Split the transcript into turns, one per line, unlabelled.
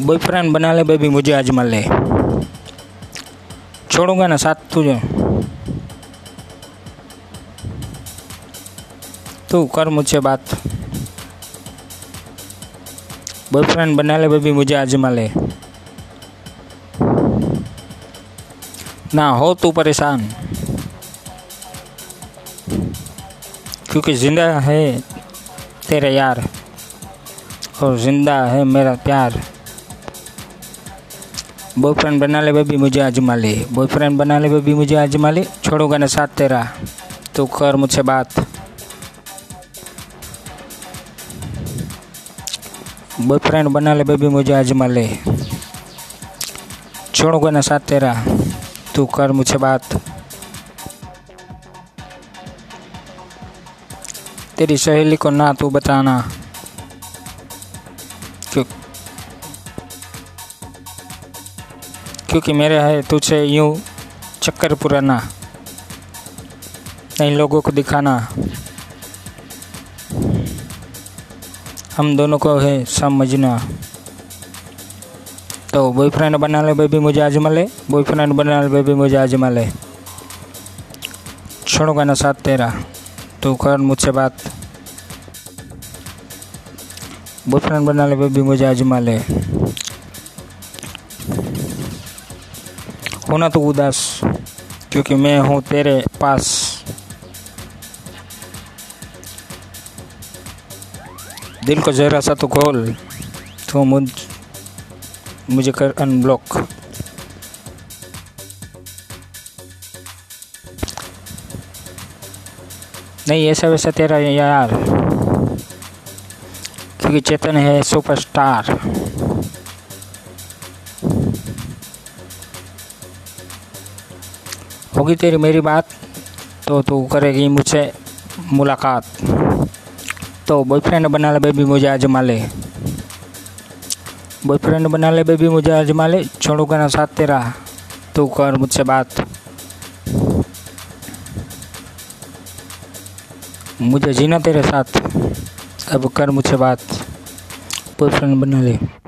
Boyfriend बना ले baby मुझे आजमा ले छोड़ूँगा ना साथ तुझे तू कर मुझसे बात बॉयफ्रेंड बना ले बेबी मुझे आजमा ले ना हो तू परेशान क्योंकि ज़िंदा है तेरा यार और ज़िंदा है मेरा प्यार बॉयफ्रेंड बना ले बेबी मुझे आजमा ले बॉयफ्रेंड बना ले बेबी मुझे आजमा ले छोड़ूँगा ना साथ तेरा तू कर मुझसे बात बॉयफ्रेंड बना ले बेबी मुझे आजमा ले छोड़ूँगा ना साथ तेरा तू कर मुझसे बात तेरी सहेली को ना तू बताना क्योंकि मेरे है तुझसे यूँ चक्कर पुराना इन लोगों को दिखाना। हम दोनों को है समझना। तो बॉयफ्रेंड बना ले बेबी मुझे आजमा ले बॉयफ्रेंड बना ले बेबी मुझे आजमा ले छोड़ूँगा ना साथ तेरा, तू कर मुझसे बात। बॉयफ्रेंड बना ले बेबी मुझे आजमा ले होना तो उदास, क्योंकि मैं हूँ तेरे पास। दिल को जरा सा तो खोल तो मुझ, मुझे कर अनब्लॉक। नहीं, ऐसा वैसा तेरा यार, क्योंकि चेतन है सुपरस्टार। होगी तेरी मेरी बात तो तू करेगी मुझसे मुलाकात। तो बॉयफ्रेंड बना ले बेबी मुझे आजमा ले बॉयफ्रेंड बना ले बेबी मुझे आजमा ले छोड़ूँगा ना साथ तेरा, तू कर मुझसे बात। मुझे जीना तेरे साथ, अब कर मुझसे बात। बॉयफ्रेंड बना ले।